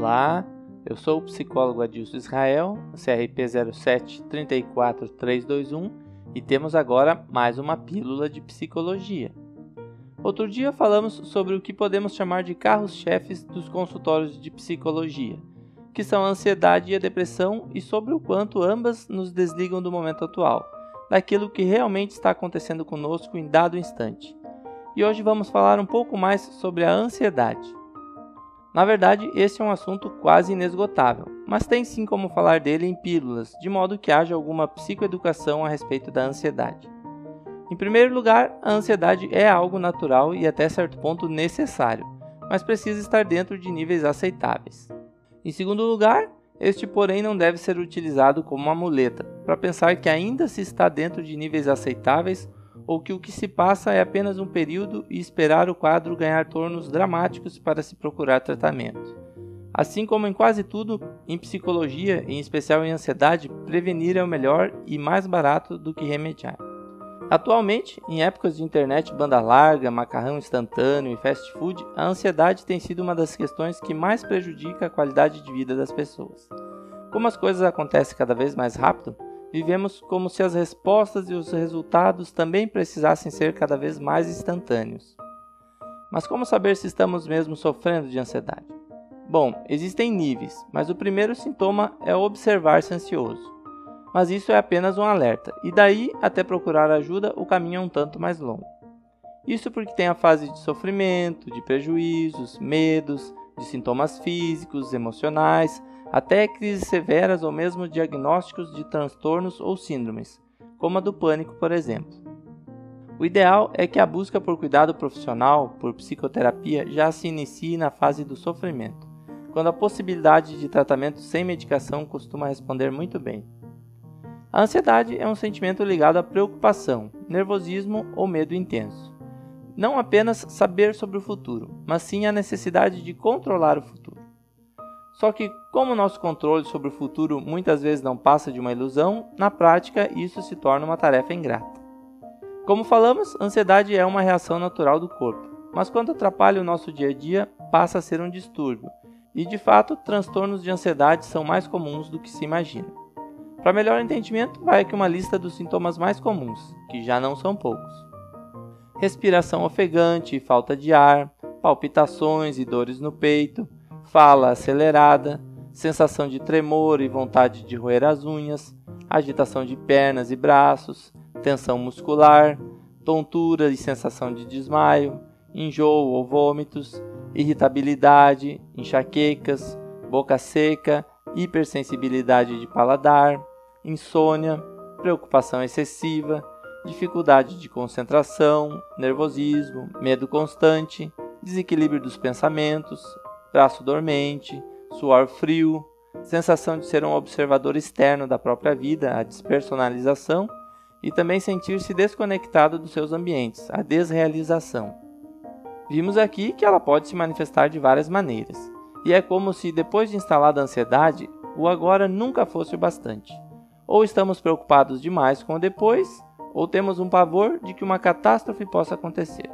Olá, eu sou o psicólogo Adilson Israel, CRP 0734321 e temos agora mais uma pílula de psicologia. Outro dia falamos sobre o que podemos chamar de carros-chefes dos consultórios de psicologia, que são a ansiedade e a depressão, e sobre o quanto ambas nos desligam do momento atual, daquilo que realmente está acontecendo conosco em dado instante. E hoje vamos falar um pouco mais sobre a ansiedade. Na verdade, esse é um assunto quase inesgotável, mas tem sim como falar dele em pílulas, de modo que haja alguma psicoeducação a respeito da ansiedade. Em primeiro lugar, a ansiedade é algo natural e até certo ponto necessário, mas precisa estar dentro de níveis aceitáveis. Em segundo lugar, este, porém, não deve ser utilizado como uma muleta para pensar que ainda se está dentro de níveis aceitáveis ou que o que se passa é apenas um período e esperar o quadro ganhar tornos dramáticos para se procurar tratamento. Assim como em quase tudo, em psicologia, em especial em ansiedade, prevenir é o melhor e mais barato do que remediar. Atualmente, em épocas de internet banda larga, macarrão instantâneo e fast food, a ansiedade tem sido uma das questões que mais prejudica a qualidade de vida das pessoas. Como as coisas acontecem cada vez mais rápido, vivemos como se as respostas e os resultados também precisassem ser cada vez mais instantâneos. Mas como saber se estamos mesmo sofrendo de ansiedade? Bom, existem níveis, mas o primeiro sintoma é observar-se ansioso mas isso é apenas um alerta, e daí até procurar ajuda o caminho é um tanto mais longo. Isso porque tem a fase de sofrimento, de prejuízos, medos, de sintomas físicos, emocionais, até crises severas ou mesmo diagnósticos de transtornos ou síndromes, como a do pânico, por exemplo. O ideal é que a busca por cuidado profissional, por psicoterapia, já se inicie na fase do sofrimento, quando a possibilidade de tratamento sem medicação costuma responder muito bem. A ansiedade é um sentimento ligado à preocupação, nervosismo ou medo intenso. Não apenas saber sobre o futuro, mas sim a necessidade de controlar o futuro. Só que, como nosso controle sobre o futuro muitas vezes não passa de uma ilusão, na prática isso se torna uma tarefa ingrata. Como falamos, ansiedade é uma reação natural do corpo, mas quando atrapalha o nosso dia a dia, passa a ser um distúrbio, e de fato, transtornos de ansiedade são mais comuns do que se imagina. Para melhor entendimento, vai aqui uma lista dos sintomas mais comuns, que já não são poucos: respiração ofegante falta de ar, palpitações e dores no peito, fala acelerada, sensação de tremor e vontade de roer as unhas, agitação de pernas e braços, tensão muscular, tontura e sensação de desmaio, enjoo ou vômitos, irritabilidade, enxaquecas, boca seca, hipersensibilidade de paladar, insônia, preocupação excessiva, dificuldade de concentração, nervosismo, medo constante, desequilíbrio dos pensamentos, braço dormente, suor frio, sensação de ser um observador externo da própria vida, a despersonalização, e também sentir-se desconectado dos seus ambientes, a desrealização. Vimos aqui que ela pode se manifestar de várias maneiras, e é como se depois de instalada a ansiedade, o agora nunca fosse o bastante. Ou estamos preocupados demais com o depois, ou temos um pavor de que uma catástrofe possa acontecer.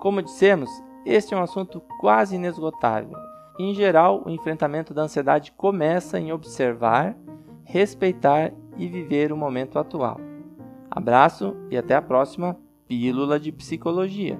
Como dissemos, este é um assunto quase inesgotável. Em geral, o enfrentamento da ansiedade começa em observar, respeitar e viver o momento atual. Abraço e até a próxima Pílula de Psicologia.